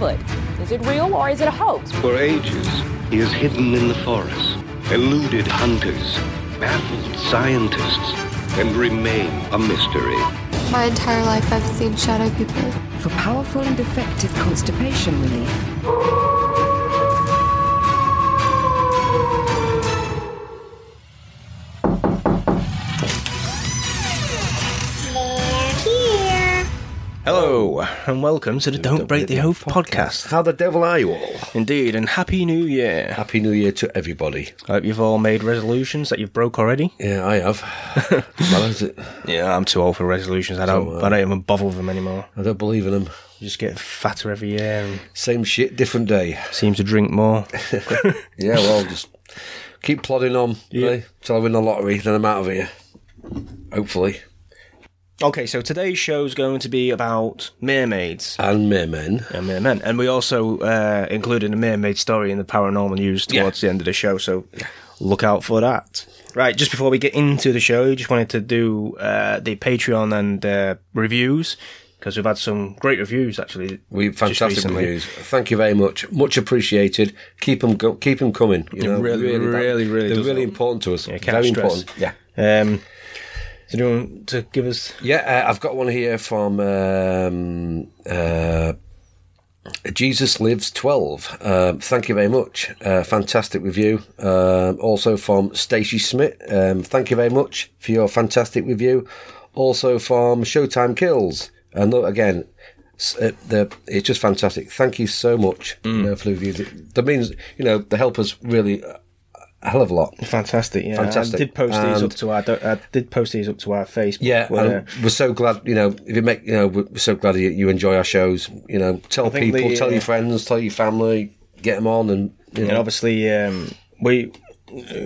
Bigfoot? Is it real or is it a hoax? For ages, he has hidden in the forest, eluded hunters, baffled scientists, and remain a mystery. My entire life I've seen shadow people. For powerful and effective constipation relief. And welcome to the Don't Break the Oath podcast. How the devil are you all? Indeed, and Happy New Year. Happy New Year to everybody. I hope you've all made resolutions that you've broke already. Yeah, I have. well, is it? Yeah, I'm too old for resolutions. I don't, So, uh, I don't even bother with them anymore. I don't believe in them. You just get fatter every year and Same shit, different day. seem to drink more. Yeah, well, just keep plodding on. Yeah. Till I win the lottery, then I'm out of here. Hopefully. Okay, so today's show is going to be about mermaids And mermen. and mermen, and we also uh, included a mermaid story in the paranormal news Yeah. towards the end of the show. So look out for that. Right, just before we get into the show, just wanted to do uh, the Patreon and uh, reviews because we've had some great reviews actually. We fantastic reviews. Thank you very much. Much appreciated. Keep them, go- keep them coming. You know, really, really, really They're really help. important to us. Yeah, very stress. important. Yeah. Um, do you want to give us? Yeah, uh, I've got one here from um, uh, Jesus Lives 12. Um, thank you very much. Uh, fantastic review. Um, also from Stacey Smith. Um, thank you very much for your fantastic review. Also from Showtime Kills. And look, again, uh, the, it's just fantastic. Thank you so much you know, for the review. That means, you know, the help us really a hell of a lot. Fantastic, yeah. Fantastic. I did post these And- up to our. I did post these up to our Facebook. Yeah, where- and we're so glad. You know, if you make, you know, we're so glad you, you enjoy our shows. You know, tell people, the, tell uh, your friends, tell your family, get them on, and you and obviously um, we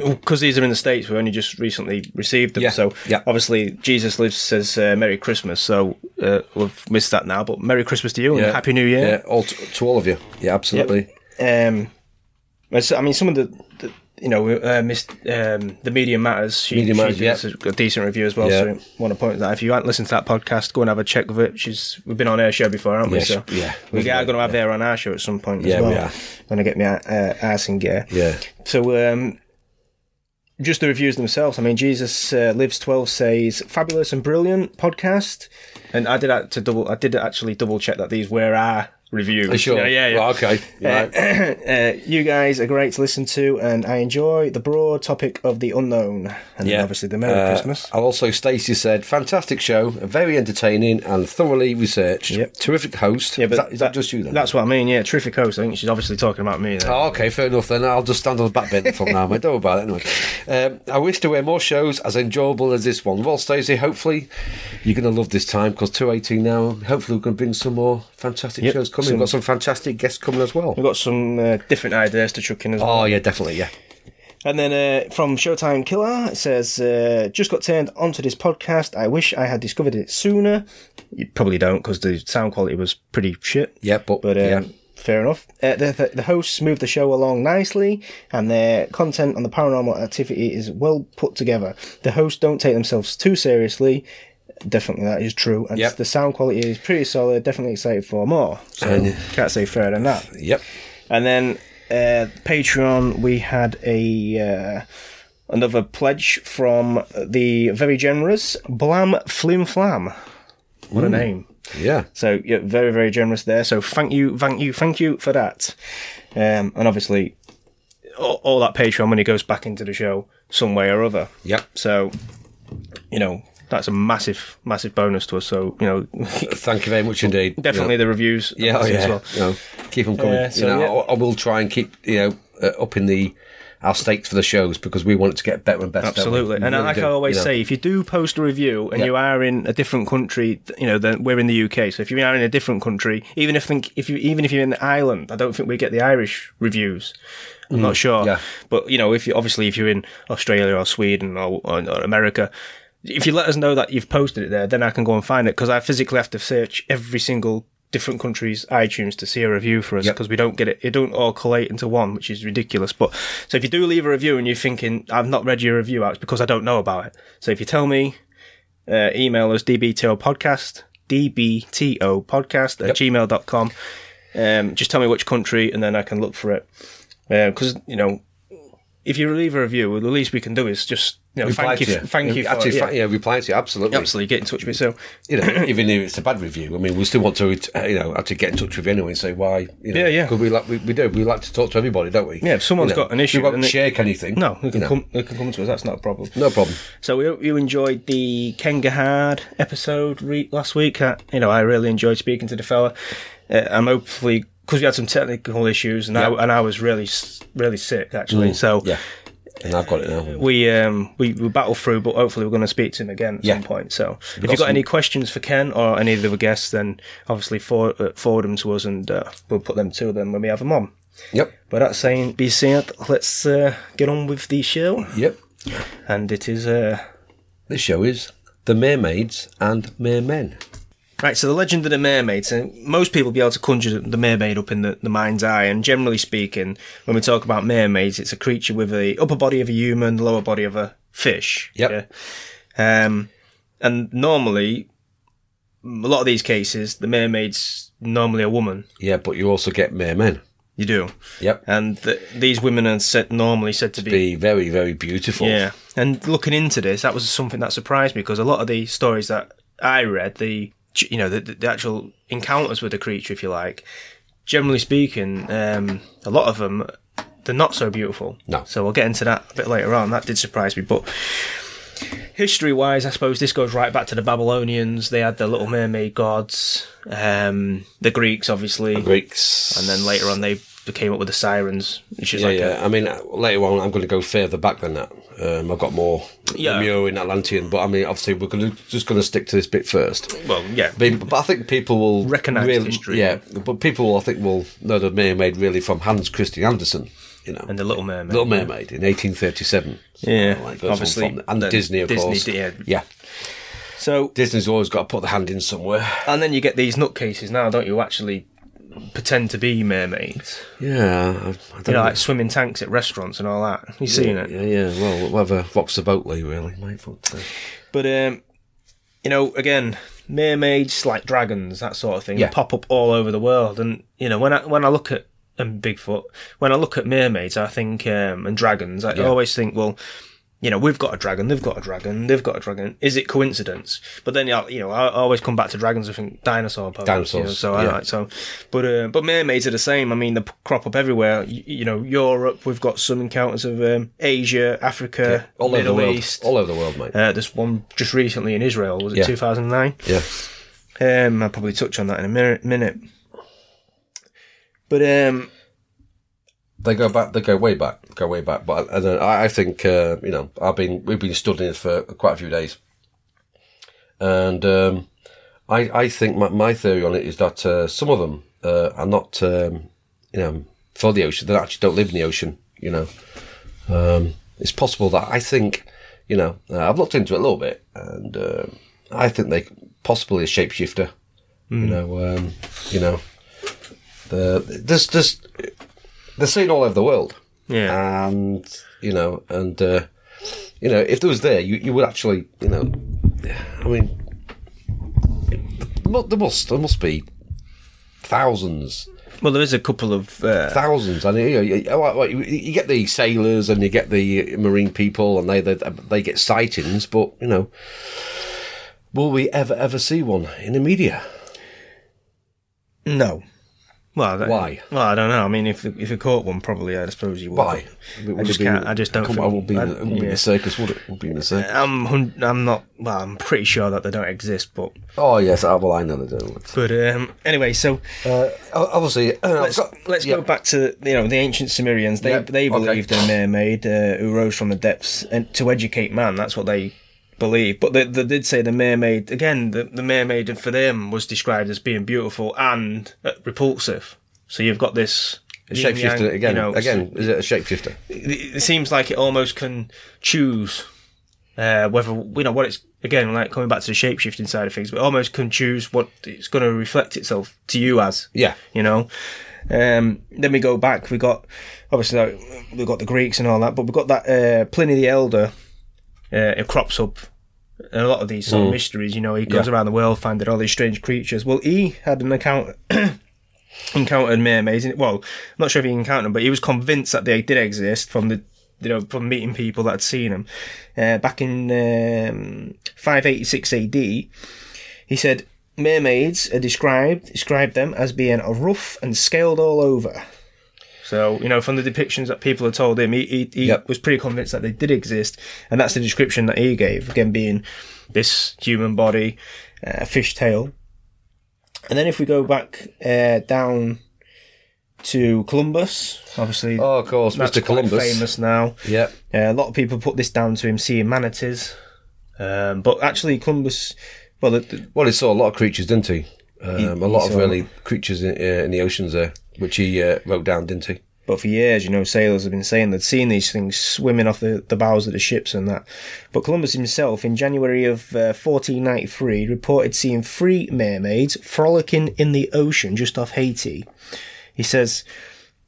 because these are in the states we only just recently received them Yeah, so yeah. obviously jesus lives says uh, merry christmas so uh, we've missed that now but merry christmas to you and happy new yeah, year all to, to all of you. Yeah, absolutely. um so- i mean some of the you know, uh, missed um, the Media Matters. She, Media she Matters, yeah. a, decent review as well. Yeah. So I want to point that if you haven't listened to that podcast, go and have a check of it. She's we've been on her show before, haven't we? Yes, So yeah. we are going to have her on our show at some point Yeah, as well. we are. When I get my uh, ass in gear. Yeah, So, um, just the reviews themselves. I mean, Jesus uh, Lives Twelve says fabulous and brilliant podcast, and I did that to double. I did actually double check that these were our reviews. Are you sure? Yeah, yeah. yeah. Well, okay. Right. Uh, you guys are great to listen to, and I enjoy the broad topic of the unknown, and Yeah. obviously the Merry Uh, Christmas. And also, Stacey said, "Fantastic show, very entertaining and thoroughly researched. Yep. Terrific host. Yeah, but is that, is that just you then? That's what I mean. Yeah, terrific host. I think she's obviously talking about me. There. Oh, okay, fair enough then. I'll just stand on the back from now. I don't worry about it anyway. Um, I wish there were more shows as enjoyable as this one. Well, Stacey, hopefully you're going to love this time because 218 now. Hopefully we're going to bring some more fantastic Yep, shows coming. Some- We've got some fantastic guests coming as well. We've got some uh, different ideas to chuck in as well. Oh yeah, definitely, yeah. And then uh, from Showtime Killer, it says, uh, just got turned onto this podcast. I wish I had discovered it sooner. You probably don't because the sound quality was pretty shit. Yeah, but, But um, yeah. fair enough. Uh, the, the, the hosts move the show along nicely, and their content on the paranormal activity is well put together. The hosts don't take themselves too seriously. Definitely, that is true. And Yep. the sound quality is pretty solid. Definitely excited for more. So, And- can't say fairer than that. Yep. And then uh, Patreon, we had a uh, another pledge from the very generous Blam Flim Flam. What a name! Yeah. So yeah, very very generous there. So thank you, thank you, thank you for that. Um, and obviously, all, all that Patreon money goes back into the show some way or other. Yep. So you know that's a massive massive bonus to us. So you know Thank you very much indeed. definitely know, the reviews. yeah, oh, as yeah. well. You know, keep them coming. Uh, so, you know, yeah. I, I will try and keep you know uh, up in the our stakes for the shows because we want it to get better and better. Absolutely. And really like do, I always you know. say, if you do post a review and Yeah. you are in a different country, you know, then we're in the UK. So if you are in a different country, even if think if you even if you're in Ireland, I don't think we get the Irish reviews. I'm not sure. Mm, yeah. But you know, if you obviously if you're in Australia or Sweden or, or, or America. If you let us know that you've posted it there, then I can go and find it because I physically have to search every single different country's iTunes to see a review for us Yep. because we don't get it. It don't all collate into one, which is ridiculous. But so if you do leave a review and you're thinking I've not read your review out, it's because I don't know about it. So if you tell me, uh, email us dbto podcast dbto podcast at gmail.com Um, just tell me which country, and then I can look for it. Because you know, if you leave a review, the least we can do is just you know, Reply thank you, to thank you for Actually, it, yeah. yeah, reply to you. Absolutely. Absolutely, get in touch with me. So, You know, even if it's a bad review, I mean, we still want to, you know, actually get in touch with you anyway and say why. You know, Yeah, yeah. Because we like we, we do. We like to talk to everybody, don't we? Yeah, if someone's You know, got an issue, we won't it- shake anything. no, they can you know. come. They can come to us. That's not a problem. No problem. So we hope you enjoyed the Ken Gerhard episode re- last week. Uh, you know, I really enjoyed speaking to the fella. Uh, I'm hopefully because we had some technical issues, and Yeah. I and I was really really sick actually. So Yeah, and I've got it now. we um we, we battled through, but hopefully we're going to speak to him again at Yeah. some point. So if got you've got some- any questions for Ken or any of the other guests, then obviously forward, uh, forward them to us, and uh, we'll put them to them when we have them on. Yep. But that saying, be said, let's uh, get on with the show, Yep. and it is uh. This show is the mermaids and mermen. Right, so the legend of the mermaid. So most people be able to conjure the mermaid up in the, the mind's eye, and generally speaking, when we talk about mermaids, it's a creature with the upper body of a human, lower body of a fish. Yep. Yeah? Um, and normally, a lot of these cases, the mermaid's normally a woman. Yeah, but you also get mermen. You do, Yep. and th these women are said, normally said to be Be very, very beautiful. Yeah, and looking into this, that was something that surprised me because a lot of the stories that I read, the you know the, the actual encounters with the creature, if you like, generally speaking, um, a lot of them they're not so beautiful. No. So we'll get into that a bit later on. That did surprise me, but. History wise, I suppose this goes right back to the Babylonians. They had the Little Mermaid gods, um, the Greeks, obviously, the Greeks. and then later on they became up with the sirens, which is Yeah, like yeah. a, I mean, later on, I'm going to go further back than that. Um, I've got more Yeah. Lemurian Atlantean, but I mean, obviously, we're to, just going to stick to this bit first. well, yeah, But, but I think people will Recognise really, history. Yeah, but people, I think, will know the Mermaid really from Hans Christian Andersen. You know, and the Little Mermaid. Little Mermaid in 1837. Yeah, Like, obviously. from- and Disney, of Disney course. yeah. yeah, So, Disney's always got to put the hand in somewhere. and then you get these nutcases now, don't you? Actually, pretend to be mermaids. Yeah, I, I don't You know, like swimming tanks at restaurants and all that. You seen it? Yeah, yeah. Well, whatever rocks the boat, Lee, really, mate. But, uh, But um, you know, again, mermaids like dragons, that sort of thing, Yeah. pop up all over the world. And you know, when I when I look at um, Bigfoot, when I look at mermaids, I think um, and dragons, I Yeah. always think, well. You know, we've got a dragon, they've got a dragon, they've got a dragon. Is it coincidence? But then, you know, I always come back to dragons. I think dinosaur poses. Dinosaurs, You know, so I yeah. like so, but uh, but mermaids are the same. I mean, they crop up everywhere. You, you know, Europe. We've got some encounters of um, Asia, Africa, all over Middle the world, East. all over the world, mate. Uh, there's one just recently in Israel. Was it Yeah. 2009? yeah, Um, I'll probably touch on that in a minute. minute. But um, they go back. They go way back. Go way back. But I, I, don't- I I think uh, you know, I've been we've been studying this for quite a few days, and um, I I think my, my theory on it is that uh, some of them uh, are not um, you know for the ocean. They actually don't live in the ocean. You know, um, it's possible that I think you know uh, I've looked into it a little bit, and uh, I think they possibly a shapeshifter. You know, um, you know, the there's just they're seen all over the world yeah, and you know, and uh, you know, if there was there, you, you would actually, you know, I mean, there must there must be thousands, well, there is a couple of uh, thousands, and you, know, you, you- you get the sailors and you get the marine people, and they they, they get sightings, but you know, will we ever ever see one in the media? no. Well, Why? Well, I don't know. I mean, if if you caught one, probably I suppose you would. Why? I just can't. I just don't. Think- it won't be, in I- won't be in yeah. the circus, would it? Won't be in the circus. I'm. I'm not. Well, I'm pretty sure that they don't exist. But Oh yes, ah, well I know they do. but um. Anyway, so Uh, obviously, uh, let's got- let's yeah. go back to you know the ancient Sumerians. They Yeah, they okay. believed in a mermaid uh, who rose from the depths and to educate man. That's what they believe. But they, they did say the mermaid again. The, the mermaid for them was described as being beautiful and uh, repulsive. So you've got this A yin yang, shapeshifter again. You know, again, is it a shapeshifter? it, it seems like it almost can choose uh, whether you know what it's again like coming back to the shapeshifting side of things, but almost can choose what it's going to reflect itself to you as. Yeah. you know. Um, then we go back. We got obviously like, we've got the Greeks and all that, but we've got that uh, Pliny the Elder. Uh, it crops up in a lot of these sort of mysteries. You know, he goes Yeah. around the world finding all these strange creatures. Well, he had an account encountered mermaids. Well, I'm not sure if he encountered them, but he was convinced that they did exist from the you know from meeting people that had seen them. Uh, back in um, 586 AD, he said mermaids are described described them as being rough and scaled all over. So you know, from the depictions that people had told him, he, he, he Yep. was pretty convinced that they did exist, and that's the description that he gave. Again, being this human body, uh, a fish tail, and then if we go back uh, down to Columbus, obviously, Oh, of course, Mr. Columbus. famous now. Yep. Uh, a lot of people put this down to him seeing manatees, um, but actually Columbus, well, the, the, Well, he saw a lot of creatures, didn't he? Um, He- a lot of really creatures in, uh, in the oceans there, which he uh, wrote down, didn't he? but for years, you know, sailors have been saying they'd seen these things swimming off the, the bows of the ships and that. But Columbus himself, in January of uh, 1493, reported seeing three mermaids frolicking in the ocean just off Haiti. He says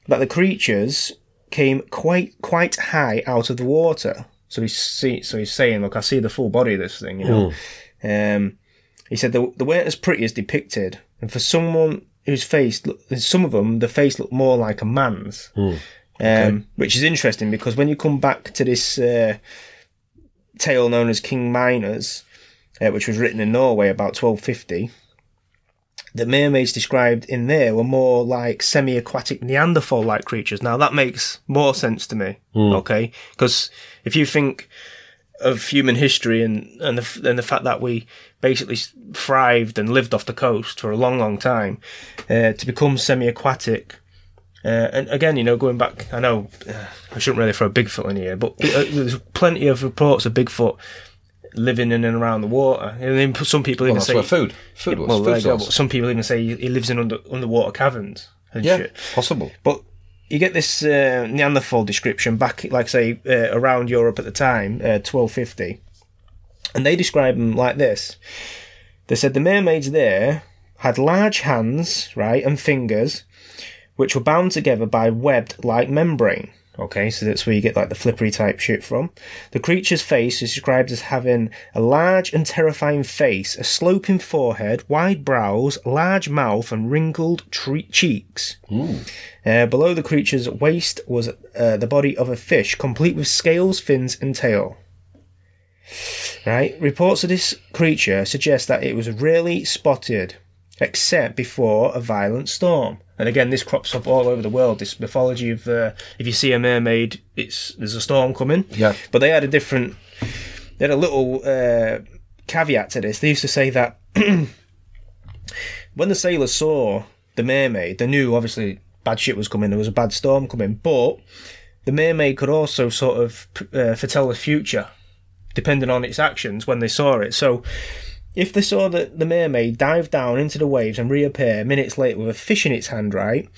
that the creatures came quite quite high out of the water. So he's see, so he's saying, look, I see the full body of this thing, you know. Um, he said they, they weren't as pretty as depicted, and for someone whose face, look- some of them, the face looked more like a man's, um, which is interesting because when you come back to this uh, tale known as King's Mirror, uh, which was written in Norway about 1250, the mermaids described in there were more like semi-aquatic Neanderthal-like creatures. Now that makes more sense to me, okay? Because if you think of human history and and the and the fact that we basically thrived and lived off the coast for a long, long time, uh, to become semi-aquatic. Uh, and again, you know, going back, I know uh, I shouldn't really throw a Bigfoot in here, but uh, there's plenty of reports of Bigfoot living in and around the water. And then some people Well, even that's say where food, food was. well, food go. Some people even say he he lives in under underwater caverns and Yeah, shit. possible. But you get this uh, Neanderthal description back, like say, uh, around Europe at the time, uh, 1250, and they describe them like this. They said the mermaids there had large hands, right, and fingers, which were bound together by webbed like membrane. Okay, so that's where you get like the flippery type shit from. The creature's face is described as having a large and terrifying face, a sloping forehead, wide brows, large mouth, and wrinkled tre- cheeks. Uh, below the creature's waist was uh, the body of a fish, complete with scales, fins, and tail. Right? Reports of this creature suggest that it was rarely spotted, except before a violent storm. And again, this crops up all over the world. This mythology of uh, if you see a mermaid, it's there's a storm coming. Yeah. But they had a different, they had a little uh, caveat to this. They used to say that when the sailors saw the mermaid, they knew obviously bad shit was coming. There was a bad storm coming, but the mermaid could also sort of uh, foretell the future, depending on its actions when they saw it. So, if they saw the, the mermaid dive down into the waves and reappear minutes later with a fish in its hand, right?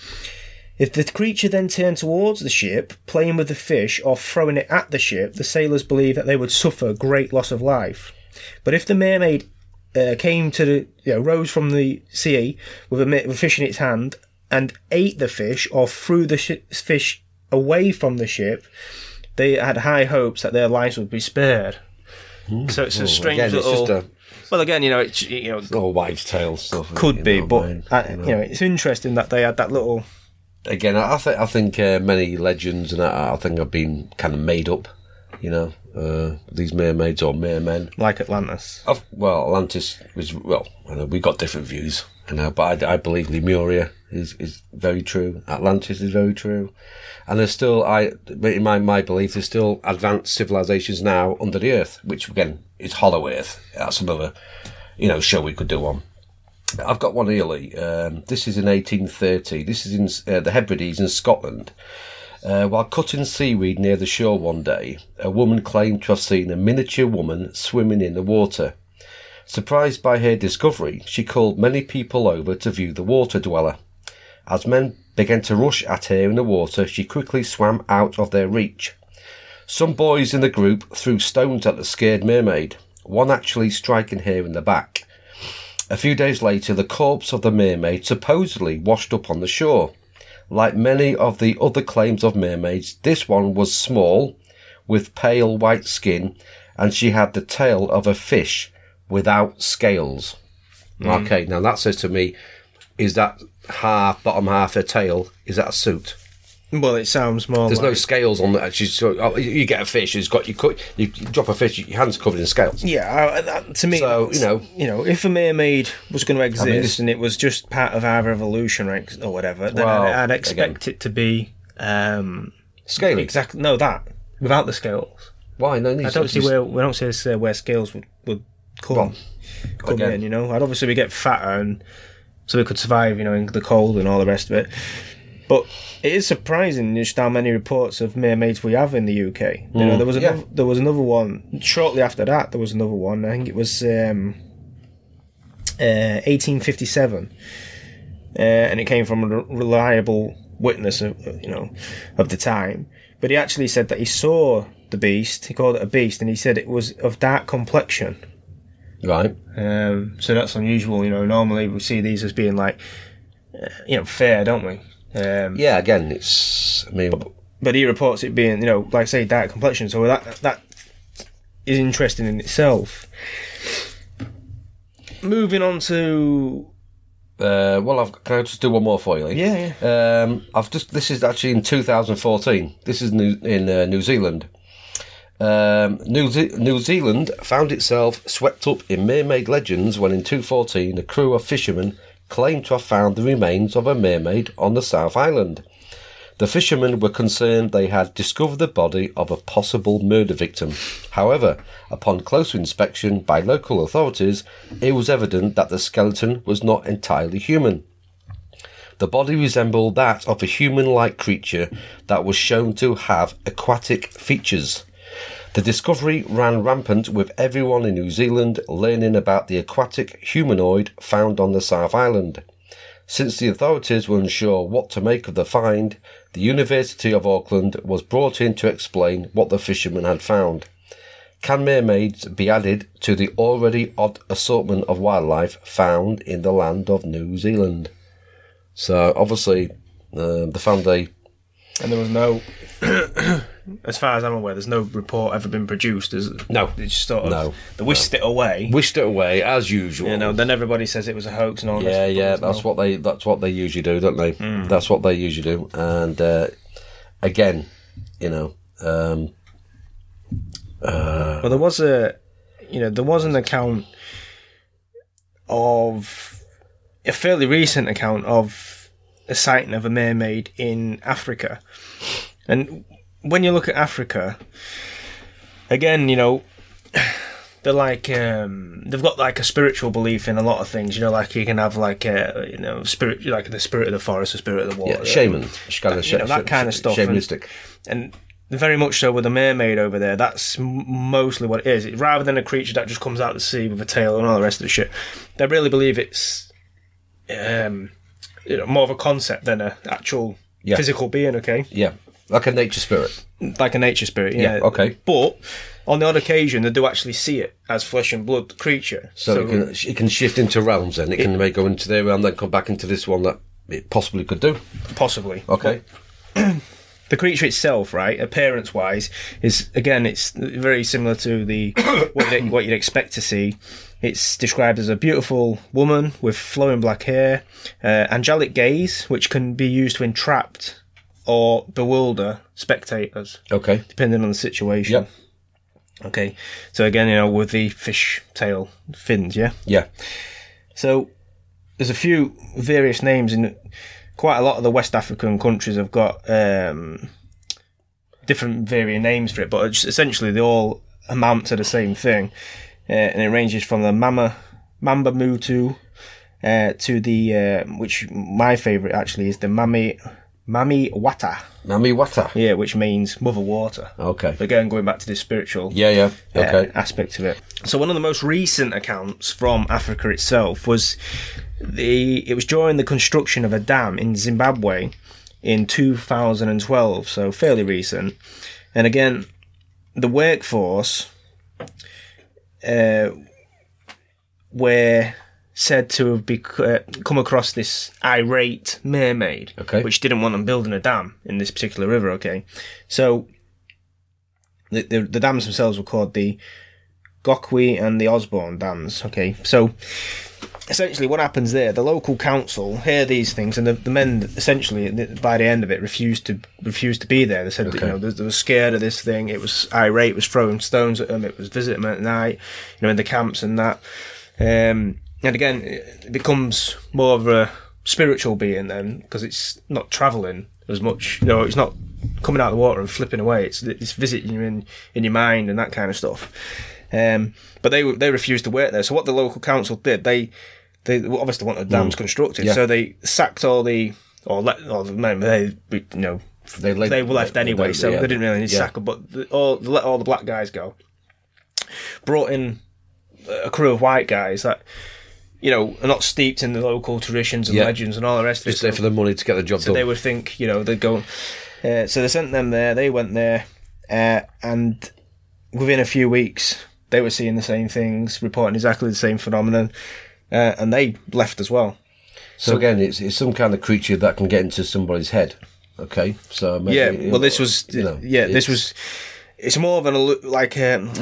If the creature then turned towards the ship, playing with the fish or throwing it at the ship, the sailors believed that they would suffer great loss of life. But if the mermaid uh, came to the, you know, rose from the sea with a, with a fish in its hand and ate the fish or threw the shi fish away from the ship, they had high hopes that their lives would be spared. So it's a strange Again, it's little. a well, again, you know, it's you know all wives' tale stuff. could be, but man, uh, you know. you know, it's interesting that they had that little. again, I, I think I think uh, many legends and I, I think have been kind of made up. You know, uh, these mermaids or mermen. like Atlantis. Of, well, Atlantis was well. I know we got different views, you know, but I, I believe Lemuria is is very true. Atlantis is very true, and there's still I, in my my belief, there's still advanced civilizations now under the earth, which again is Hollow Earth. That's another, you know, show we could do on. I've got one here, Lee. Um, this is in 1830. This is in uh, the Hebrides in Scotland. Uh, while cutting seaweed near the shore one day, a woman claimed to have seen a miniature woman swimming in the water. Surprised by her discovery, she called many people over to view the water dweller. As men began to rush at her in the water, she quickly swam out of their reach. Some boys in the group threw stones at the scared mermaid, one actually striking her in the back. A few days later, the corpse of the mermaid supposedly washed up on the shore. Like many of the other claims of mermaids, this one was small, with pale white skin, and she had the tail of a fish without scales. Okay, now that says to me, is that half, bottom half, her tail, is that a suit? Well, it sounds more. There's no scales on that. She's so, oh, you get a fish. It's got you cut. You drop a fish. Your hands covered in scales. Yeah, I- that, to me, So, you know- you know, if a mermaid was going to exist mean, and it was just part of our evolution or, ex- or whatever, then Well, I'd, I'd expect it to be um, Scaly. exactly no that without the scales. Why? No, I don't see where we don't see uh, where scales would come come again. in. You know, I'd obviously we get fatter and so we could survive. You know, in the cold and all the rest of it. But it is surprising just how many reports of mermaids we have in the UK. You know, there was Mm, yeah. another, there was another one shortly after that. There was another one. I think it was um, uh, 1857, uh, and it came from a reliable witness of you know of the time. But he actually said that he saw the beast. He called it a beast, and he said it was of dark complexion. Right. Um, so that's unusual. You know, normally we see these as being like, you know, fair, don't we? Um, Yeah. Again, it's. I mean, but he reports it being, you know, like I say, dark complexion. So that that is interesting in itself. Moving on to uh, well, I've, can I just do one more for you? Lee? yeah, Um, I've just. This is actually in 2014. This is new, in uh, New Zealand. Um, New, Ze- New Zealand found itself swept up in mermaid legends when in 2014 a crew of fishermen claimed to have found the remains of a mermaid on the South Island. The fishermen were concerned they had discovered the body of a possible murder victim. However, upon closer inspection by local authorities, it was evident that the skeleton was not entirely human. The body resembled that of a human like creature that was shown to have aquatic features. The discovery ran rampant with everyone in New Zealand learning about the aquatic humanoid found on the South Island. Since the authorities were unsure what to make of the find, the University of Auckland was brought in to explain what the fishermen had found. Can mermaids be added to the already odd assortment of wildlife found in the land of New Zealand? So obviously, uh, they found a and there was no, as far as I'm aware, there's no report ever been produced. There's, No. it's just sort of No. they whisked it away. wished it away as usual. You know, then everybody says it was a hoax and all. yeah, this, yeah, but there's that's no- what they that's what they usually do, don't they? Hmm. That's what they usually do. And uh, again, you know, um, Well, there was a, you know, there was an account of a fairly recent account of a sighting of a mermaid in Africa, and when you look at Africa, again, you know. They're like um, they've got like a spiritual belief in a lot of things. You know, like you can have like a you know spirit, like the spirit of the forest, the spirit of the water. yeah, shaman, kind you know, that kind of stuff, shamanistic. and very much so with the mermaid over there. That's mostly what it is. It, rather than a creature that just comes out of the sea with a tail and all the rest of the shit, they really believe it's um, you know, more of a concept than a actual Yeah. physical being. Okay, Yeah, like a nature spirit. like a nature spirit. Yeah. Yeah, okay. But on the odd occasion, they do actually see it as flesh and blood creature. So, it can it can shift into realms. Then it can may go into their realm, then come back into this one that it possibly could do. possibly Okay. The creature itself, right, appearance wise, is again, it's very similar to the what you'd, what you'd expect to see. It's described as a beautiful woman with flowing black hair, uh, angelic gaze, which can be used to entrap or bewilder spectators, Okay. depending on the situation. Yep. Okay, so again, you know, with the fish tail fins, yeah. Yeah. So there's a few various names in quite a lot of the West African countries have got um, different varying names for it, but essentially they all amount to the same thing, uh, and it ranges from the Mama Mamba Mutu uh, to the uh, which my favourite actually is the Mami Mami Wata, Mami Wata. yeah, which means Mother Water. Okay. Again, going back to this spiritual Yeah, yeah. uh, Okay. aspect of it. So one of the most recent accounts from Africa itself was the it was during the construction of a dam in Zimbabwe in 2012, so fairly recent. And again, the workforce uh, were said to have bec- uh, come across this irate mermaid, Okay. which didn't want them building a dam in this particular river. Okay, so the, the, the dams themselves were called the Gokwe and the Osborne dams. Okay, so essentially what happens there the local council hear these things and the, the men essentially by the end of it refused to refused to be there they said that, Okay. you know they, they were scared of this thing it was irate it was throwing stones at them it was visiting them at night you know in the camps and that um, and again it becomes more of a spiritual being then because it's not traveling as much you know it's not coming out of the water and flipping away it's it's visiting you in in your mind and that kind of stuff um, but they they refused to work there. So what the local council did, they they obviously wanted dams constructed, Yeah. so they sacked all the or let or the men they you know They they, left they- anyway, they- so yeah. they didn't really need to Yeah. sack them. But the, all they let all the black guys go. Brought in a crew of white guys that you know are not steeped in the local traditions and Yeah. legends and all the rest of it. Just there for the money to get the job So done. So they would think, you know, they'd go. Uh, so they sent them there. They went there, uh, and within a few weeks, they were seeing the same things, reporting exactly the same phenomenon, uh, and they left as well. so again, it's, it's some kind of creature that can get into somebody's head. Okay, so maybe, yeah. Well, this was. you know, yeah, this was. It's more of an like um,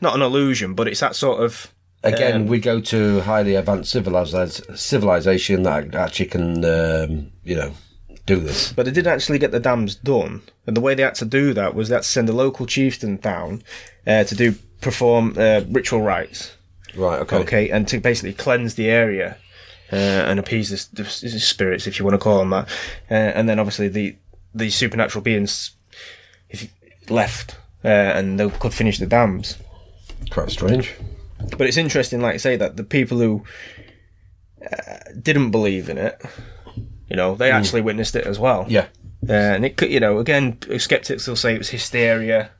not an illusion, but it's that sort of. Again, um, we go to highly advanced civilized civilization that actually can, um, you know, do this. But they did actually get the dams done, and the way they had to do that was they had to send a local chieftain down uh, to do perform uh, ritual rites. Right. Okay. okay, and to basically cleanse the area uh, and appease the, the spirits, if you want to call them that, uh, and then obviously the the supernatural beings if left uh, and they could finish the dams. Quite strange. But it's interesting, like I say, that the people who uh, didn't believe in it, you know, they actually witnessed it as well. Yeah. Uh, and it could, you know, again, skeptics will say it was hysteria.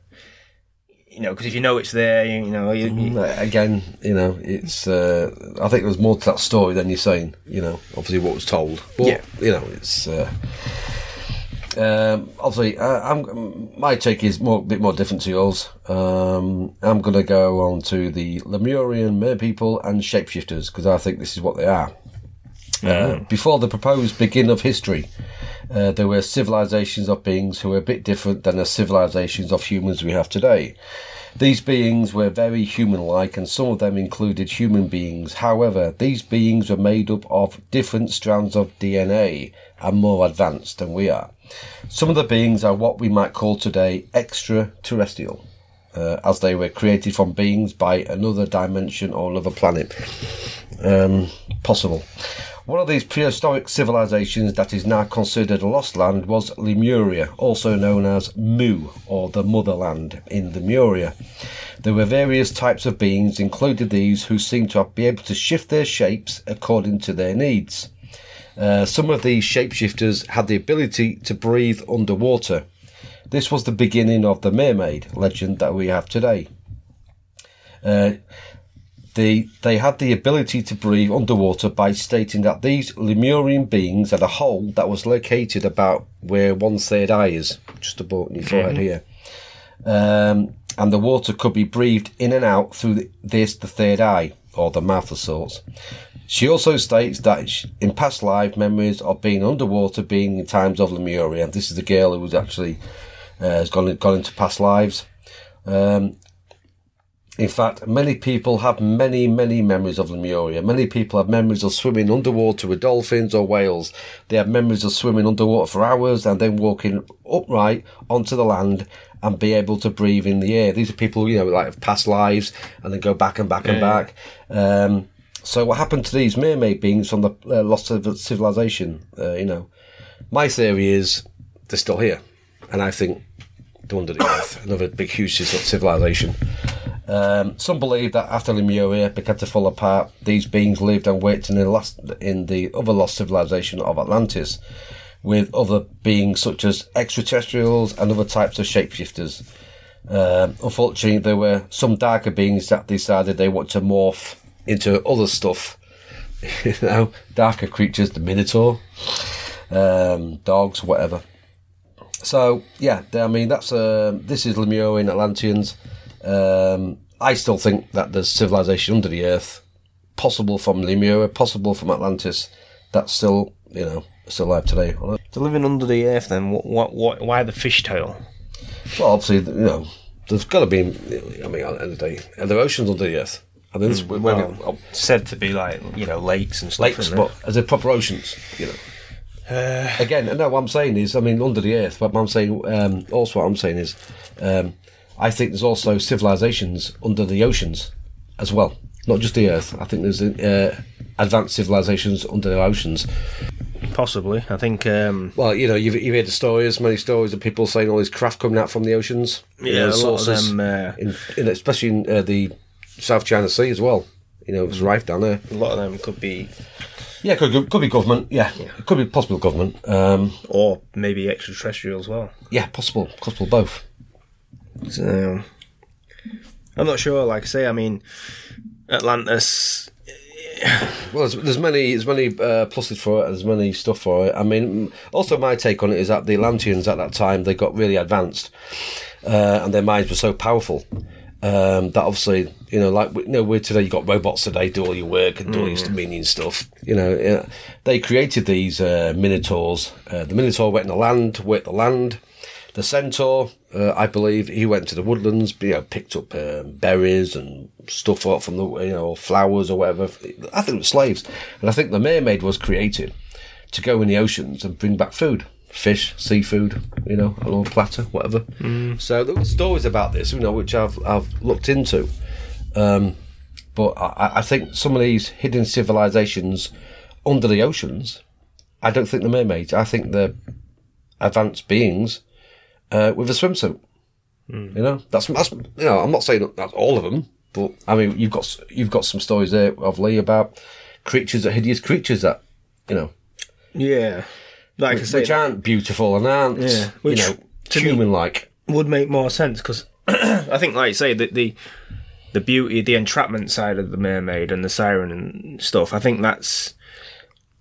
You know, because if you know it's there, you, you know, you, you- Uh, Again, you know, it's. Uh, I think there was more to that story than you're saying. You know, obviously what was told. But, Yeah. You know, it's. Uh, um, obviously, uh, I'm, my take is more, a bit more different to yours. Um, I'm going to go on to the Lemurian mer people and shapeshifters because I think this is what they are. Uh, before the proposed begin of history, uh, there were civilizations of beings who were a bit different than the civilizations of humans we have today. These beings were very human like, and some of them included human beings. However, these beings were made up of different strands of DNA and more advanced than we are. Some of the beings are what we might call today extraterrestrial, uh, as they were created from beings by another dimension or another planet. Um, possible. One of these prehistoric civilizations that is now considered a lost land was Lemuria, also known as Mu, or the motherland in Lemuria. There were various types of beings, including these, who seemed to be able to shift their shapes according to their needs. Uh, some of these shapeshifters had the ability to breathe underwater. This was the beginning of the mermaid legend that we have today. Uh, they, they had the ability to breathe underwater by stating that these Lemurian beings had a hole that was located about where one third eye is, just above your forehead here. Um, and the water could be breathed in and out through the, this, the third eye, or the mouth of sorts. She also states that in past life memories of being underwater, being in times of Lemuria, and this is the girl who was actually uh, has gone gone into past lives. Um, in fact, many people have many, many memories of Lemuria. Many people have memories of swimming underwater with dolphins or whales. They have memories of swimming underwater for hours and then walking upright onto the land and be able to breathe in the air. These are people, you know, like have past lives and then go back and back and back. Um, so what happened to these mermaid beings from the uh, lost civ- civilization? Uh, you know, my theory is they're still here, and I think the earth. Another big, huge civilization. Um, some believe that after Lemuria began to fall apart, these beings lived and worked in the last in the other lost civilization of Atlantis, with other beings such as extraterrestrials and other types of shapeshifters. Um, unfortunately, there were some darker beings that decided they want to morph into other stuff. you know, darker creatures, the Minotaur, um, dogs, whatever. So yeah, I mean that's um this is Lemurian Atlanteans. Um, I still think that there's civilization under the earth, possible from Lemuria, possible from Atlantis. That's still you know still alive today. So living under the earth, then what? What? what why the fishtail? Well, obviously you know there's got to be. I mean, at the end of the day, are there oceans under the earth? I mean, this, well, said to be like you know lakes and stuff. lakes, but as a proper oceans, you know. Again, no, what I'm saying is, I mean, under the earth. But I'm saying, um, also, what I'm saying is, um, I think there's also civilizations under the oceans as well, not just the earth. I think there's uh, advanced civilizations under the oceans. possibly. I think. Um, Well, you know, you've, you've heard the stories, many stories of people saying all these craft coming out from the oceans. You Yeah, know, a lot of them, uh, in, in, especially in uh, the South China Sea as well. You know, it's rife down there. a lot of them could be, Yeah, could could be government. Yeah, it could be possible government. Um, or maybe extraterrestrial as well. yeah, possible, possible both. So, I'm not sure. Like I say, I mean, Atlantis. Well, there's, there's many, there's many uh, pluses for it. There's many stuff for it. I mean, also my take on it is that the Atlanteans at that time they got really advanced, uh, and their minds were so powerful um, that obviously, you know, like you know, we're today. You got robots today do all your work and do all your minion stuff. You know, yeah. they created these uh, minotaurs. Uh, the minotaur went in the land, worked the land. The centaur, uh, I believe, he went to the woodlands, you know, picked up um, berries and stuff up from the, you know, flowers or whatever. I think it was slaves. And I think the mermaid was created to go in the oceans and bring back food. Fish, seafood, you know, a little platter, whatever. So there were stories about this, you know, which I've, I've looked into. Um, but I, I think some of these hidden civilizations under the oceans, I don't think they're mermaids. I think they're advanced beings uh, with a swimsuit. You know, that's that's you know, I'm not saying that that's all of them, but I mean, you've got you've got some stories there of Lee about creatures that hideous creatures that you know, Yeah, like I say, which aren't beautiful and aren't Yeah, which, you know to human like. would make more sense because I think, like you say, that the the beauty, the entrapment side of the mermaid and the siren and stuff. I think that's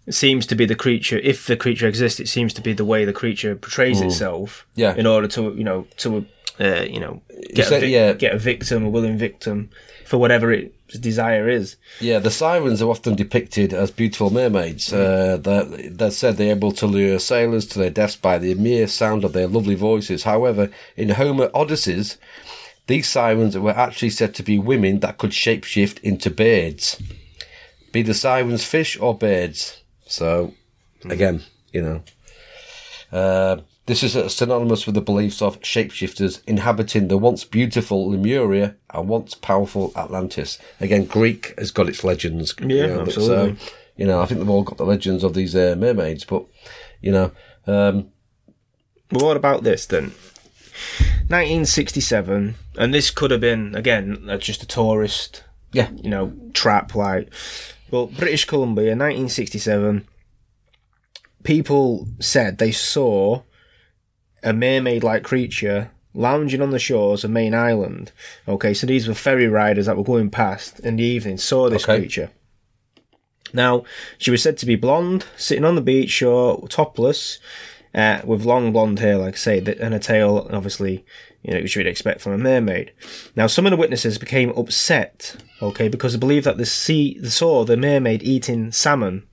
seems to be the creature. If the creature exists, it seems to be the way the creature portrays itself. Yeah. In order to you know to uh, you know get a vic- yeah. get a victim, a willing victim for whatever its desire is. Yeah, the sirens are often depicted as beautiful mermaids. Uh, they're said they're able to lure sailors to their deaths by the mere sound of their lovely voices. However, in Homer Odysseys, these sirens were actually said to be women that could shapeshift into birds. Be the sirens fish or birds? So, again, you know. Uh, this is synonymous with the beliefs of shapeshifters inhabiting the once beautiful Lemuria and once powerful Atlantis. Again, Greek has got its legends. Yeah, you know, absolutely. So, you know, I think they've all got the legends of these uh, mermaids, but you know, um, But what about this then? 1967, and this could have been again just a tourist yeah, you know, trap like. Well, British Columbia, 1967, people said they saw a mermaid like creature lounging on the shores of Mayne Island. Okay, so these were ferry riders that were going past in the evening, saw this Okay. creature. Now, she was said to be blonde, sitting on the beach shore, topless, uh, with long blonde hair, like I say, and a tail, obviously, you know, which you'd expect from a mermaid. Now, some of the witnesses became upset, okay, because they believed that the sea, they saw the mermaid eating salmon,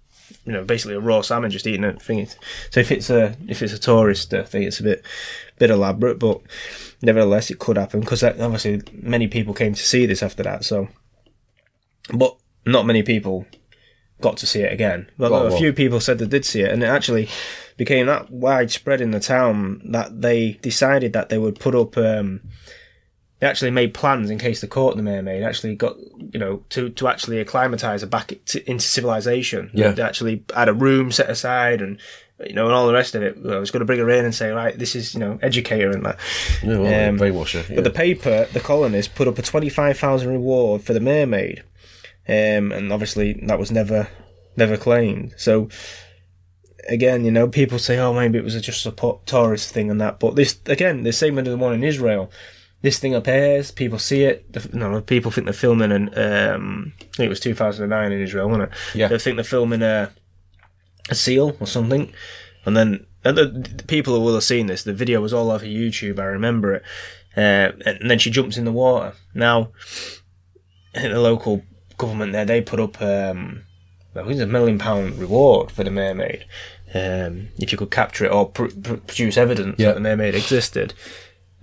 you know, basically a raw salmon, just eating it. Thing. So if it's a if it's a tourist uh, thing, it's a bit bit elaborate, but nevertheless, it could happen because obviously many people came to see this after that. So, but not many people got to see it again. But Well, a well. few people said they did see it, and it actually became that widespread in the town that they decided that they would put up. Um, they actually made plans in case they caught the mermaid. Actually, got you know to to actually acclimatise her back to, into civilization. Yeah. they actually had a room set aside and. You know, and all the rest of it. I was going to bring her in and say, right, this is, you know, educate her and that. you know, Um, brainwasher. Yeah. But the paper, the colonists put up a twenty-five thousand reward for the mermaid, um, and obviously that was never, never claimed. So again, you know, people say, "Oh, maybe it was just a tourist thing and that." But this, again, the same with the one in Israel. This thing appears, people see it. the- No, people think they're filming, and um, I think it was two thousand and nine in Israel, wasn't it? Yeah. they think they're filming a a seal or something, and then and the, the people who will have seen this. The video was all over YouTube. I remember it. Uh, and then she jumps in the water. Now, the local government there they put up um, I think it's a million pound reward for the mermaid um, if you could capture it or pr- pr- produce evidence Yeah. that the mermaid existed.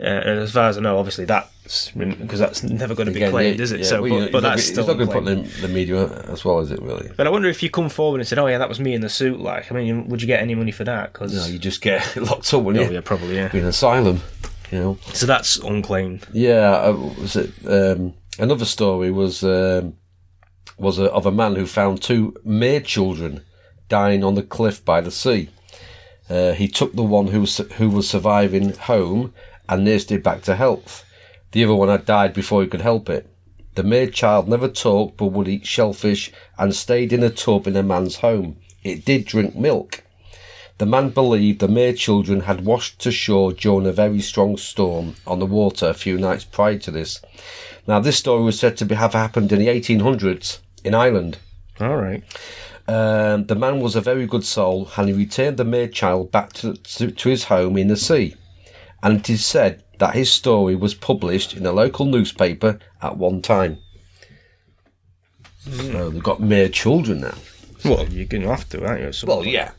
Uh, and as far as I know, obviously that's because that's never going to be Again, claimed, is it? yeah, so, well, but, but that's good- still not going to put the, the media as well, is it? Really? But I wonder if you come forward and said, "Oh yeah, that was me in the suit." Like, I mean, would you get any money for that? Because No, you just get locked up, wouldn't oh you? yeah, probably yeah. An asylum, you know. So that's unclaimed. Yeah, uh, was it? Um, another story was um, was a, of a man who found two maid children dying on the cliff by the sea. Uh, he took the one who was who was surviving home and nursed it back to health. The other one had died before he could help it. The maid child never talked but would eat shellfish and stayed in a tub in a man's home. It did drink milk. The man believed the maid children had washed to shore during a very strong storm on the water a few nights prior to this. Now, this story was said to be, have happened in the 1800s in Ireland. All right. Um, the man was a very good soul, and he returned the maid child back to, to, to his home in the sea. And it is said that his story was published in a local newspaper at one time. So they've got maid children now. Well, you're going to have to, aren't you? Well, point? yeah.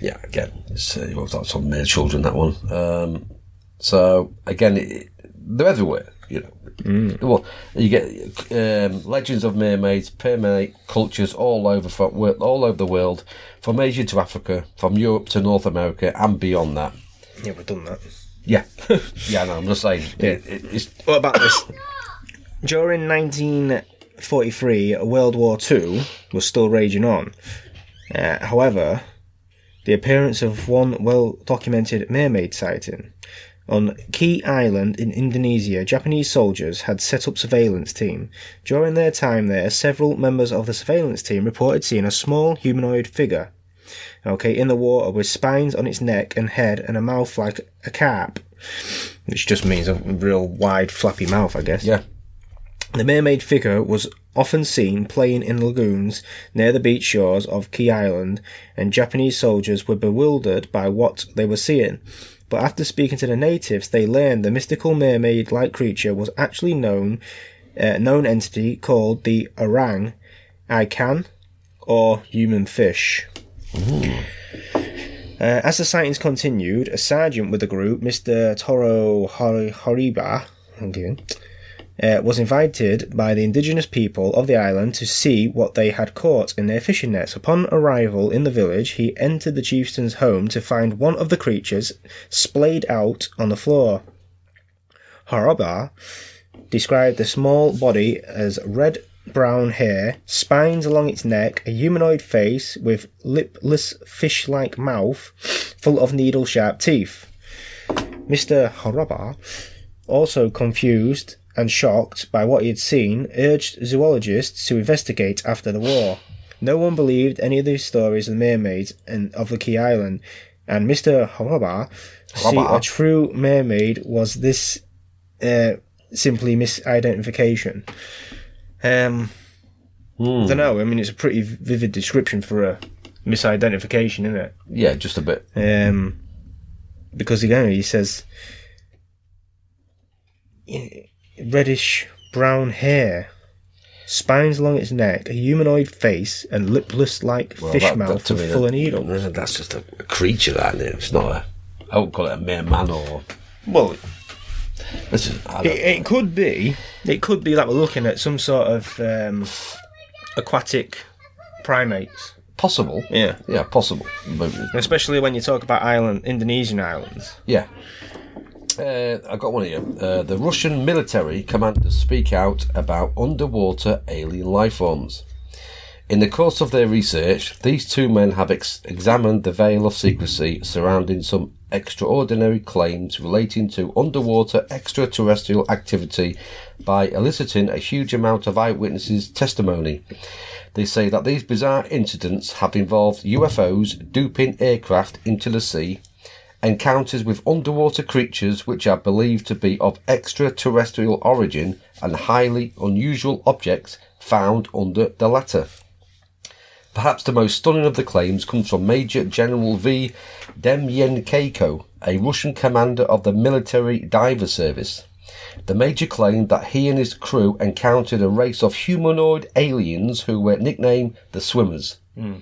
Yeah, again, it's, uh, that's on mere children, that one. Um, so, again, it, they're everywhere, you know. Well, you get um, legends of mermaids permeate cultures all over from, all over the world, from Asia to Africa, from Europe to North America, and beyond that. Yeah, we've done that. Yeah, yeah. No, I'm just saying. It, it, it's What about this? During 1943, World War II was still raging on. Uh, however, the appearance of one well documented mermaid sighting. On Kei Island in Indonesia, Japanese soldiers had set up surveillance team. During their time there, several members of the surveillance team reported seeing a small humanoid figure, okay, in the water with spines on its neck and head and a mouth like a carp, which just means a real wide, flappy mouth, I guess. yeah. The mermaid figure was often seen playing in lagoons near the beach shores of Kei Island, and Japanese soldiers were bewildered by what they were seeing. But after speaking to the natives, they learned the mystical mermaid-like creature was actually known, uh, known entity called the orang ikan, or human fish. Uh, as the sightings continued, a sergeant with the group, Mr. Toro Hori- Horiba, uh, was invited by the indigenous people of the island to see what they had caught in their fishing nets. Upon arrival in the village, he entered the chieftain's home to find one of the creatures splayed out on the floor. Horoba described the small body as red brown hair, spines along its neck, a humanoid face with lipless fish like mouth full of needle sharp teeth. Mr. Horoba, also confused and shocked by what he had seen, urged zoologists to investigate after the war. No one believed any of these stories of the mermaids and of the Kei Island, and Mr. Horoba, see a true mermaid was this uh, simply misidentification. Um, I don't know. I mean, it's a pretty vivid description for a misidentification, isn't it? Yeah, just a bit. Um, because again, he says reddish brown hair, spines along its neck, a humanoid face, and lipless like Well, fish that- that mouth to me, full that- of needles. That's just a, a creature, that isn't it? It's not a. I wouldn't call it a mere man or. Well, It, it could be. It could be that we're looking at some sort of um, aquatic primates. possible. Yeah. Yeah, possible. Especially when you talk about island, Indonesian islands. yeah. Uh, I got one here. Uh, the Russian military commanders speak out about underwater alien life forms. In the course of their research, these two men have ex- examined the veil of secrecy surrounding some extraordinary claims relating to underwater extraterrestrial activity by eliciting a huge amount of eyewitnesses' testimony. They say that these bizarre incidents have involved UFOs duping aircraft into the sea, encounters with underwater creatures which are believed to be of extraterrestrial origin, and highly unusual objects found under the latter. Perhaps the most stunning of the claims comes from Major General V. Demyanenko, a Russian commander of the military diver service. The major claimed that he and his crew encountered a race of humanoid aliens who were nicknamed the Swimmers. Hmm.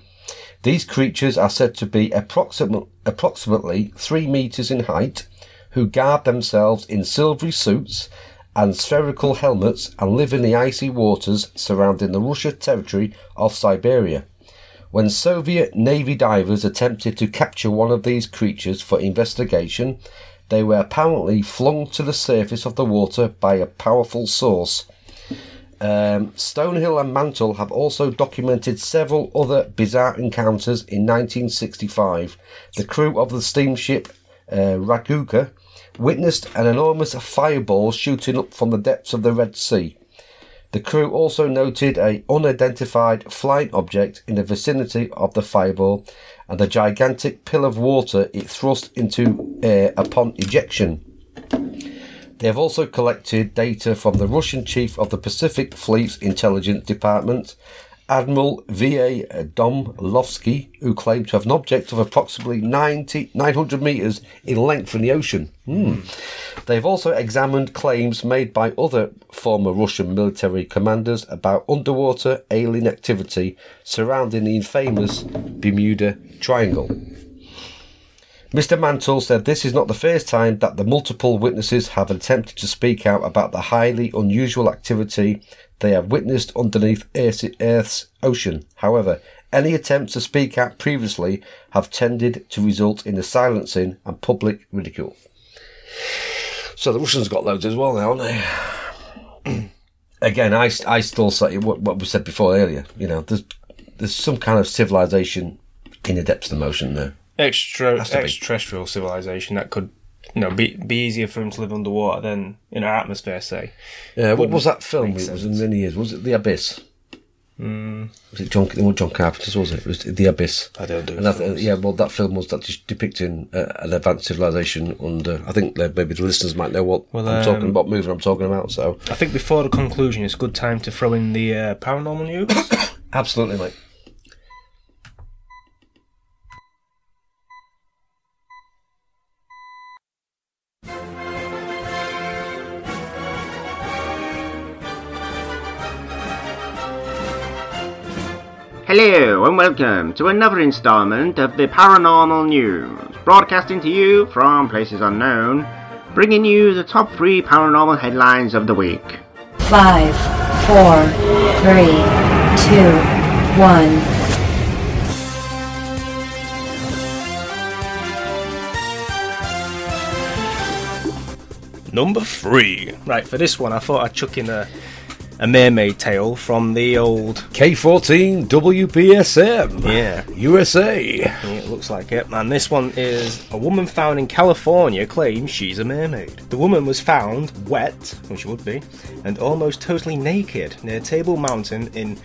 These creatures are said to be approximate, approximately three meters in height, who guard themselves in silvery suits and spherical helmets and live in the icy waters surrounding the Russian territory of Siberia. When Soviet Navy divers attempted to capture one of these creatures for investigation, they were apparently flung to the surface of the water by a powerful source. Um, Stonehill and Mantle have also documented several other bizarre encounters in 1965. The crew of the steamship uh, Raduga witnessed an enormous fireball shooting up from the depths of the Red Sea. The crew also noted a unidentified flying object in the vicinity of the fireball and the gigantic pill of water it thrust into air upon ejection. They have also collected data from the Russian chief of the Pacific Fleet's intelligence department, Admiral V.A. Domlovsky, who claimed to have an object of approximately 90, 900 metres in length in the ocean. Hmm. They've also examined claims made by other former Russian military commanders about underwater alien activity surrounding the infamous Bermuda Triangle. Mr. Mantle said this is not the first time that the multiple witnesses have attempted to speak out about the highly unusual activity they have witnessed underneath Earth's ocean. However, any attempts to speak out previously have tended to result in the silencing and public ridicule. So the Russians got loads as well now, haven't they? Again, I, I still say what, what we said before earlier. You know, there's there's some kind of civilization in the depths of the ocean there. Extra Has to be. extraterrestrial civilization that could, you know, be be easier for them to live underwater than in our atmosphere, say. Yeah, what Wouldn't was that film? make It was sense. in many years. Was it The Abyss? Mm, Was it John? Well, John Carpenter's was it? It was The Abyss. I don't do And that, films. yeah, well, that film was that just depicting uh, an advanced civilization under. I think that maybe the listeners might know what Well, I'm talking um, about, movie I'm talking about. So, I think before the conclusion, it's a good time to throw in the uh, paranormal news. absolutely, mate. Hello and welcome to another installment of the Paranormal News, broadcasting to you from places unknown, bringing you the top three paranormal headlines of the week. Five, four, three, two, one. Number three. Right, for this one, I thought I'd chuck in a, a mermaid tale from the old. K14 WPSM. Yeah. USA. Yeah, it looks like it. And this one is a woman found in California claims she's a mermaid. The woman was found wet, which would be, and almost totally naked near Table Mountain in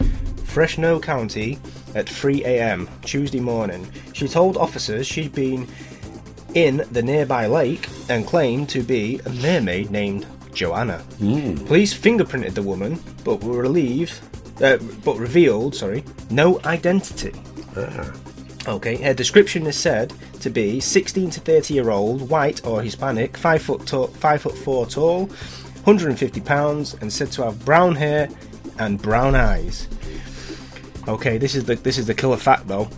Fresno County at 3 a.m. Tuesday morning. She told officers she'd been in the nearby lake and claimed to be a mermaid named Joanna. Hmm. Police fingerprinted the woman, but were relieved, uh, but revealed, sorry, no identity. Ah. Okay, her description is said to be 16 to 30 year old, white or Hispanic, 5 foot, tall, 5 foot 4 tall, 150 pounds, and said to have brown hair and brown eyes. Okay, this is the this is the killer fact though.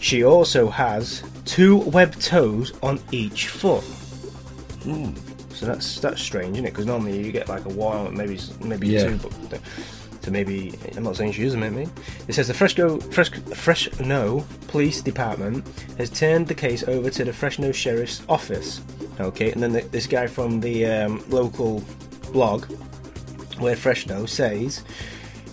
She also has two webbed toes on each foot. Hmm. So that's that's strange, isn't it? Because normally you get like a wire, maybe maybe Yeah. two, but so maybe I'm not saying she is a mermaid. It says the Fresco Fresco Fresno Police Department has turned the case over to the Fresno Sheriff's Office. Okay, and then the, this guy from the um, local blog, Weird Fresno says.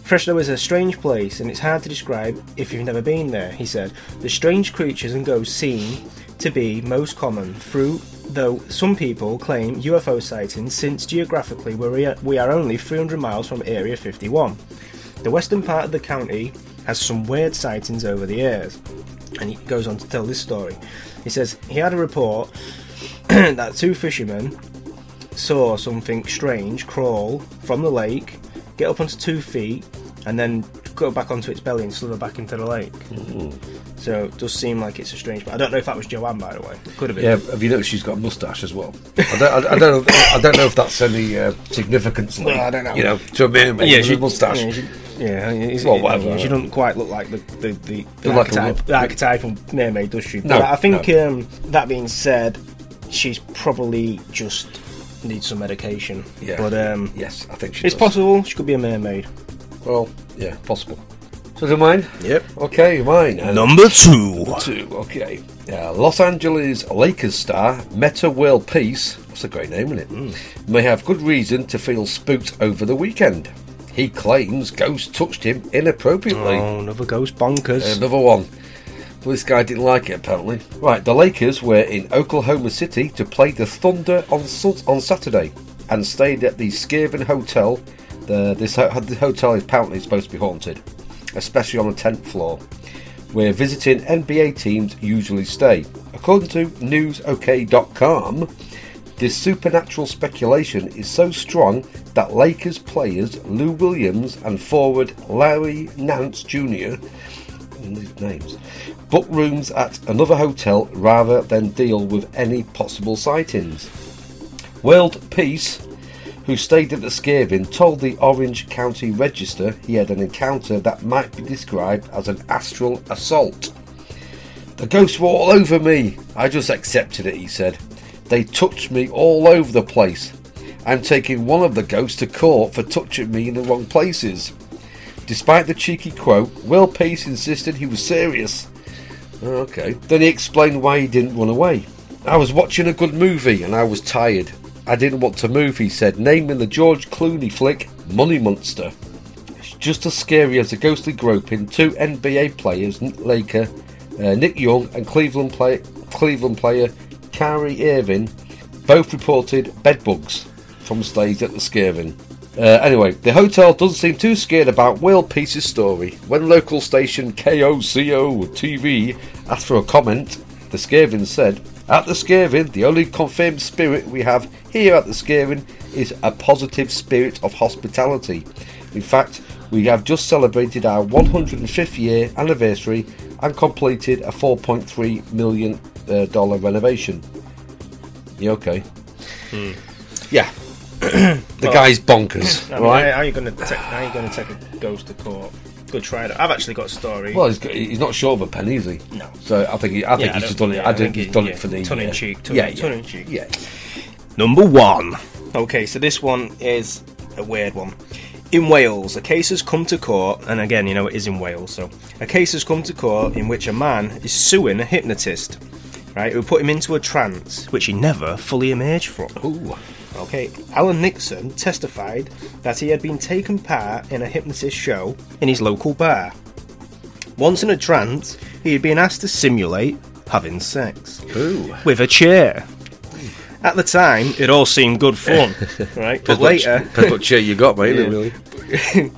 Fresno is a strange place and it's hard to describe if you've never been there, he said. The strange creatures and ghosts seem to be most common through though some people claim UFO sightings since geographically we are, we are only 300 miles from Area 51. The western part of the county has some weird sightings over the years. And he goes on to tell this story. He says he had a report that two fishermen saw something strange crawl from the lake, get up onto two feet, and then go back onto its belly and slither back into the lake. Mm-hmm. So it does seem like it's a strange. But I don't know if that was Joanne, by the way. Could have been. Yeah, have you noticed she's got a mustache as well? I don't, I, I don't know. I don't know if that's any uh, significance. Well, I don't know. You know, to a mermaid yeah, with she, a mustache. Yeah, she, yeah, it's- Well, it- whatever. She doesn't quite look like the the, the, the Look like archetype, wo- the archetypal mermaid, does she? No, I think no. um, that being said, she's probably just needs some medication. Yeah. But um, Yes, I think she it's does. possible she could be a mermaid. Well, yeah, possible. Do mine? Yep. Okay, mine. And Number two. two. Okay. Uh, Los Angeles Lakers star Metta World Peace. That's a great name, isn't it? Hmm. May have good reason to feel spooked over the weekend. He claims ghosts touched him inappropriately. Oh, another ghost bonkers. Uh, another one. Well, this guy didn't like it apparently. Right, the Lakers were in Oklahoma City to play the Thunder on on Saturday and stayed at the Skirvin Hotel. The this ho- the hotel is apparently supposed to be haunted, especially on the tenth floor, where visiting NBA teams usually stay. According to NewsOK.com, this supernatural speculation is so strong that Lakers players Lou Williams and forward Larry Nance Jr. these names book rooms at another hotel rather than deal with any possible sightings. World Peace, who stayed at the Skirvin, told the Orange County Register he had an encounter that might be described as an astral assault. The ghosts were all over me. I just accepted it, he said. They touched me all over the place. I'm taking one of the ghosts to court for touching me in the wrong places. Despite the cheeky quote, Will Peace insisted he was serious. Oh, Okay. Then he explained why he didn't run away. I was watching a good movie and I was tired. I didn't want to move, he said, naming the George Clooney flick Money Monster. It's just as scary as a ghostly groping two NBA players, Laker, uh, Nick Young and Cleveland, play- Cleveland player Kyrie Irving, both reported bedbugs from stays at the Skirvin. Uh, anyway, the hotel doesn't seem too scared about Will Peace's story. When local station KOCO TV asked for a comment, the Skirvin said, At the Skirvin, the only confirmed spirit we have here at the Skirvin is a positive spirit of hospitality. In fact, we have just celebrated our 105th year anniversary and completed a 4.3 million uh, renovation. You okay? Yeah. the guy's bonkers, I mean, right? how, how are you going to take? How are you going to take a ghost to court? Good try. I've actually got a story. Well, he's, got- he's not short of a pen, is he? No. So I think he, I think Yeah, I he's just done it. yeah, I, I think he's done it for the tongue in cheek, tongue- yeah, yeah, tongue in cheek. Yeah. Number one. Okay, so this one is a weird one. In Wales, a case has come to court, and again, you know, it is in Wales, so a case has come to court in which a man is suing a hypnotist, right, who put him into a trance, which he never fully emerged from. Ooh. Okay, Alan Nixon testified that he had been taken part in a hypnotist show in his local bar. Once in a trance, he had been asked to simulate having sex Ooh. with a chair. At the time, it all seemed good fun, right? But later, Depends what chair you got, mate. Yeah. Really.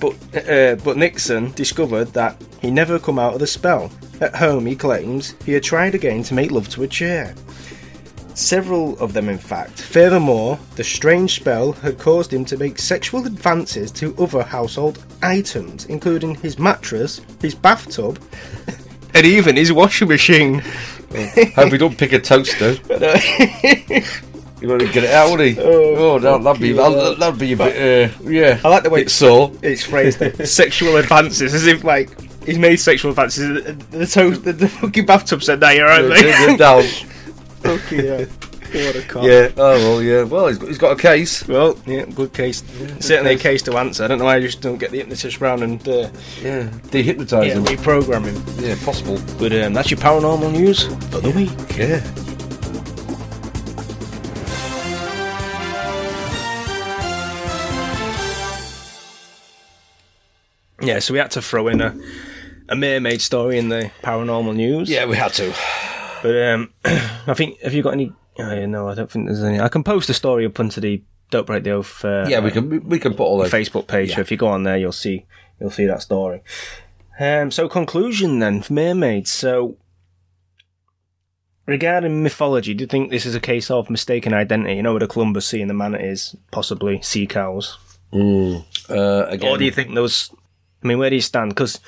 but uh, but Nixon discovered that he never come out of the spell. At home, he claims he had tried again to make love to a chair. Several of them, in fact. Furthermore, the strange spell had caused him to make sexual advances to other household items, including his mattress, his bathtub, and even his washing machine. Hope he don't pick a toaster. You want to get it out, would he? Oh, that, that'd be that'd, that'd be a bit. Uh, yeah. I like the way Bit sore. it's phrased it. sexual advances, as if like he's made sexual advances. The, the, toast, the, the fucking bathtub said, "No, you're right, Yeah, mate." down. Fucking hell. What a cock. Yeah. Oh well. Yeah. Well, he's got, he's got a case. Well, yeah, good case. Certainly a case to answer. I don't know why you just don't get the hypnotist round and uh, Yeah. Dehypnotise yeah, him. reprogram him. Yeah. Possible. But um, that's your paranormal news for the week. Yeah. Yeah, so we had to throw in a, a mermaid story in the paranormal news. Yeah. We had to. But um, I think have you got any? Oh, no, I don't think there's any. I can post a story up onto the Don't Break the Oath. Uh, Yeah. We can. We can put all those. Facebook page. So if you go on there, you'll see you'll see that story. Um, so conclusion then for mermaids. So regarding mythology, do you think this is a case of mistaken identity? You know, with the Columbus sea and the manatees, possibly sea cows, Uh, again. or do you think those? I mean, where do you stand? Because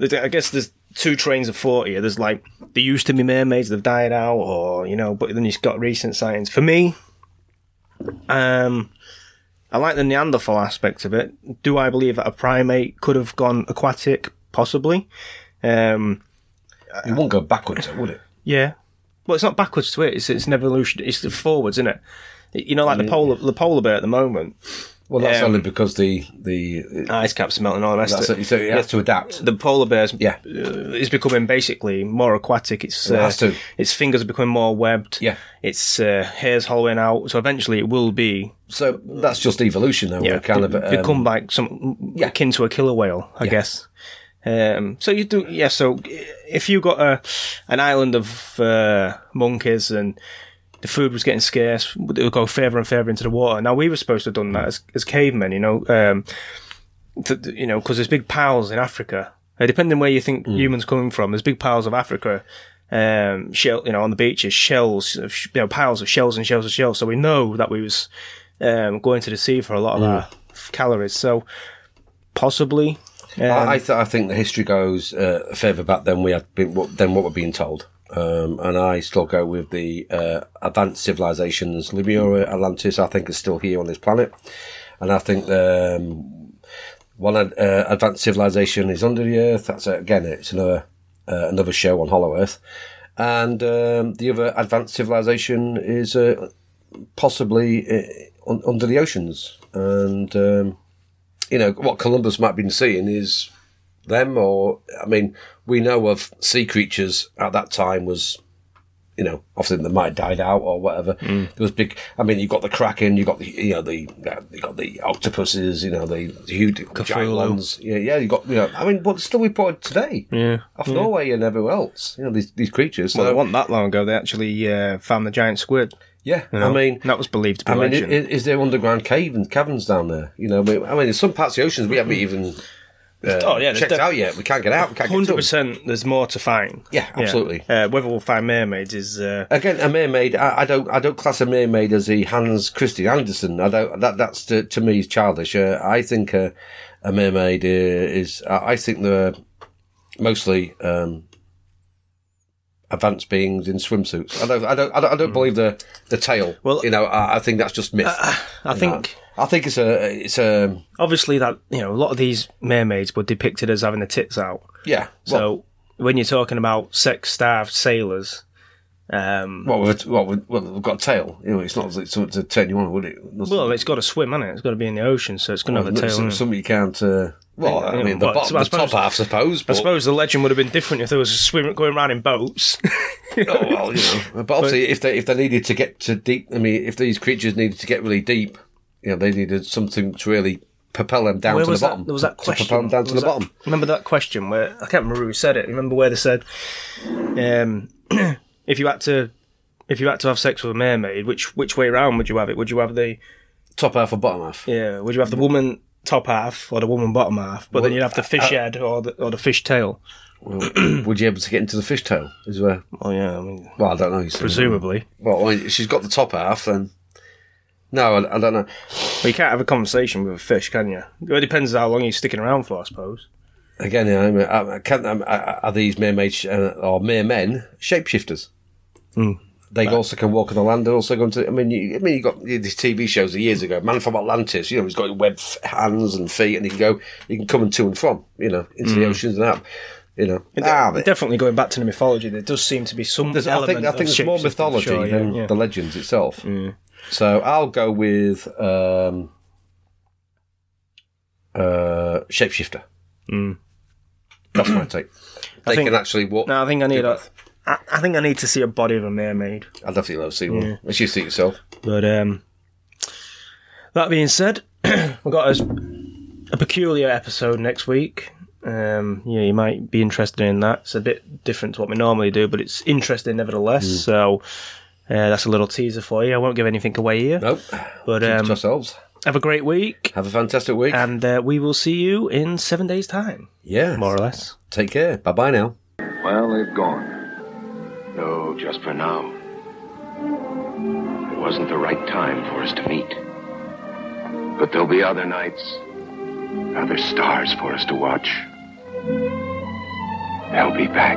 I guess there's two trains of thought here. There's like there used to be mermaids, they've died out, or you know, but then you've got recent sightings. For me, um, I like the Neanderthal aspect of it. Do I believe that a primate could have gone aquatic? Possibly. Um, it won't go backwards, would it? yeah. well, it's not backwards to it. It's it's an evolution. It's the forwards, isn't it? You know, like the polar the polar bear at the moment. Well, that's Um, only because the the Ice caps are melting. All the rest that's of it. it. So it has to adapt. The polar bears, Yeah. uh, is becoming basically more aquatic. It's It uh, has to. its fingers are becoming more webbed. Yeah. its uh, hair's hollowing out. So eventually, it will be So that's just evolution, though. yeah, kind of um, become like some yeah. akin to a killer whale, I Yeah. guess. Um, so you do, yeah. So if you got a an island of uh, monkeys and the food was getting scarce, it would go further and further into the water. Now we were supposed to have done that as, as cavemen, you know, um, th- you know, because there's big piles in Africa. Uh, depending where you think humans coming from, there's big piles of Africa. Um, shell, you know, on the beaches, shells, of, you know, piles of shells and shells and shells. So we know that we was um, going to the sea for a lot of our calories. So possibly, um, I, I, th- I think the history goes uh, further back than we had been, what- than what we're being told. Um, and I still go with the uh, advanced civilizations. Lemuria, Atlantis, I think, is still here on this planet. And I think um, one uh, advanced civilization is under the earth. That's uh, again, it's another uh, another show on Hollow Earth. And um, the other advanced civilization is uh, possibly uh, un- under the oceans. And um, you know what Columbus might have been seeing is them, or I mean, we know of sea creatures at that time was, you know, obviously they might have died out or whatever. There was big. I mean, you've got the kraken, you got the you know the uh, you got the octopuses, you know the, the huge giant ones. Yeah, yeah, you got you know. I mean, but still reported today. Yeah. off Norway and everywhere else. You know these these creatures. well, So it wasn't that long ago they actually uh, found the giant squid. yeah, you know? I mean. that was believed to be I mean, legend. is, is there underground caves, caverns down there? You know, I mean, I mean, in some parts of the oceans we haven't even uh, Oh, yeah, checked def- out yet. We can't get out. We can't get to Hundred 'em. percent. There's more to find. Yeah, absolutely. Uh, whether we'll find mermaids is uh, Again, a mermaid. I, I don't. I don't class a mermaid as a Hans Christian Andersen. I don't. That that's to, to me is childish. Uh, I think a, a mermaid uh, is. I I think they're mostly um, advanced beings in swimsuits. I don't. I don't. I don't, I don't believe the the tail. Well- you know, I, I think that's just myth. I think I think it's a. It's a. obviously that you know a lot of these mermaids were depicted as having the tits out. Yeah. Well, So when you're talking about sex-starved sailors, um, what with what with, well, we've got a tail. You know, it's not like something to turn you on, would it? well, it's got to swim, hasn't it? It's got to be in the ocean, so it's going to have a tail. Some- something you can't. Uh, well, I mean, the, but bottom, I the suppose- top half, suppose. I suppose the legend would have been different if there was a swim going around in boats. oh, well, you know. But obviously, if they if they needed to get to deep, I mean, if these creatures needed to get really deep, you know, they needed something to really propel them down to the that? bottom. There was that to question. propel them down to the that- bottom. Remember that question where I can't remember who said it. Remember where they said, um, if you had to, if you had to have sex with a mermaid, which which way around would you have it? Would you have the Top half or bottom half. yeah? Would you have the woman top half or the woman bottom half? But then you'd have the uh, fish uh, head or the or the fish tail. Well, would you able to get into the fishtail? Is where? Oh yeah, I mean, Well, I don't know. you see. presumably. Well, I mean, she's got the top half, then. No, I, I don't know. But you can't have a conversation with a fish, can you? It depends how long you're sticking around for, I suppose. Again, I mean, uh, I, I can't, um, I- are these mermaids uh, or mermen shapeshifters? Hmm. They also can walk on the land. They're also going to. I mean, you, I mean, you got these TV shows of years ago. Man from Atlantis. You know, he's got webbed f- hands and feet, and he can go. He can come and to and from. You know, into the oceans and out. You know, ah, Definitely going back to the mythology, there does seem to be some there's- I think I think there's more mythology sure, yeah, than yeah. the legends itself. So I'll go with um, uh, shapeshifter. Mm. That's my take. They think- can actually walk. No, I think I need a. both. I, I think I need to see a body of a mermaid. I'd definitely love to see one. Let's you see it yourself. But um, that being said, we've got a, a peculiar episode next week. Um, yeah, you might be interested in that. It's a bit different to what we normally do, but it's interesting nevertheless. So uh, that's a little teaser for you. I won't give anything away here. Nope. But Keep it um, to ourselves. have a great week, Have a fantastic week. and uh, we will see you in seven days' time, yeah. more or less. Take care. Bye bye now. Well, they've gone. No, just for now, it wasn't the right time for us to meet. But there'll be other nights, other stars for us to watch. They'll be back.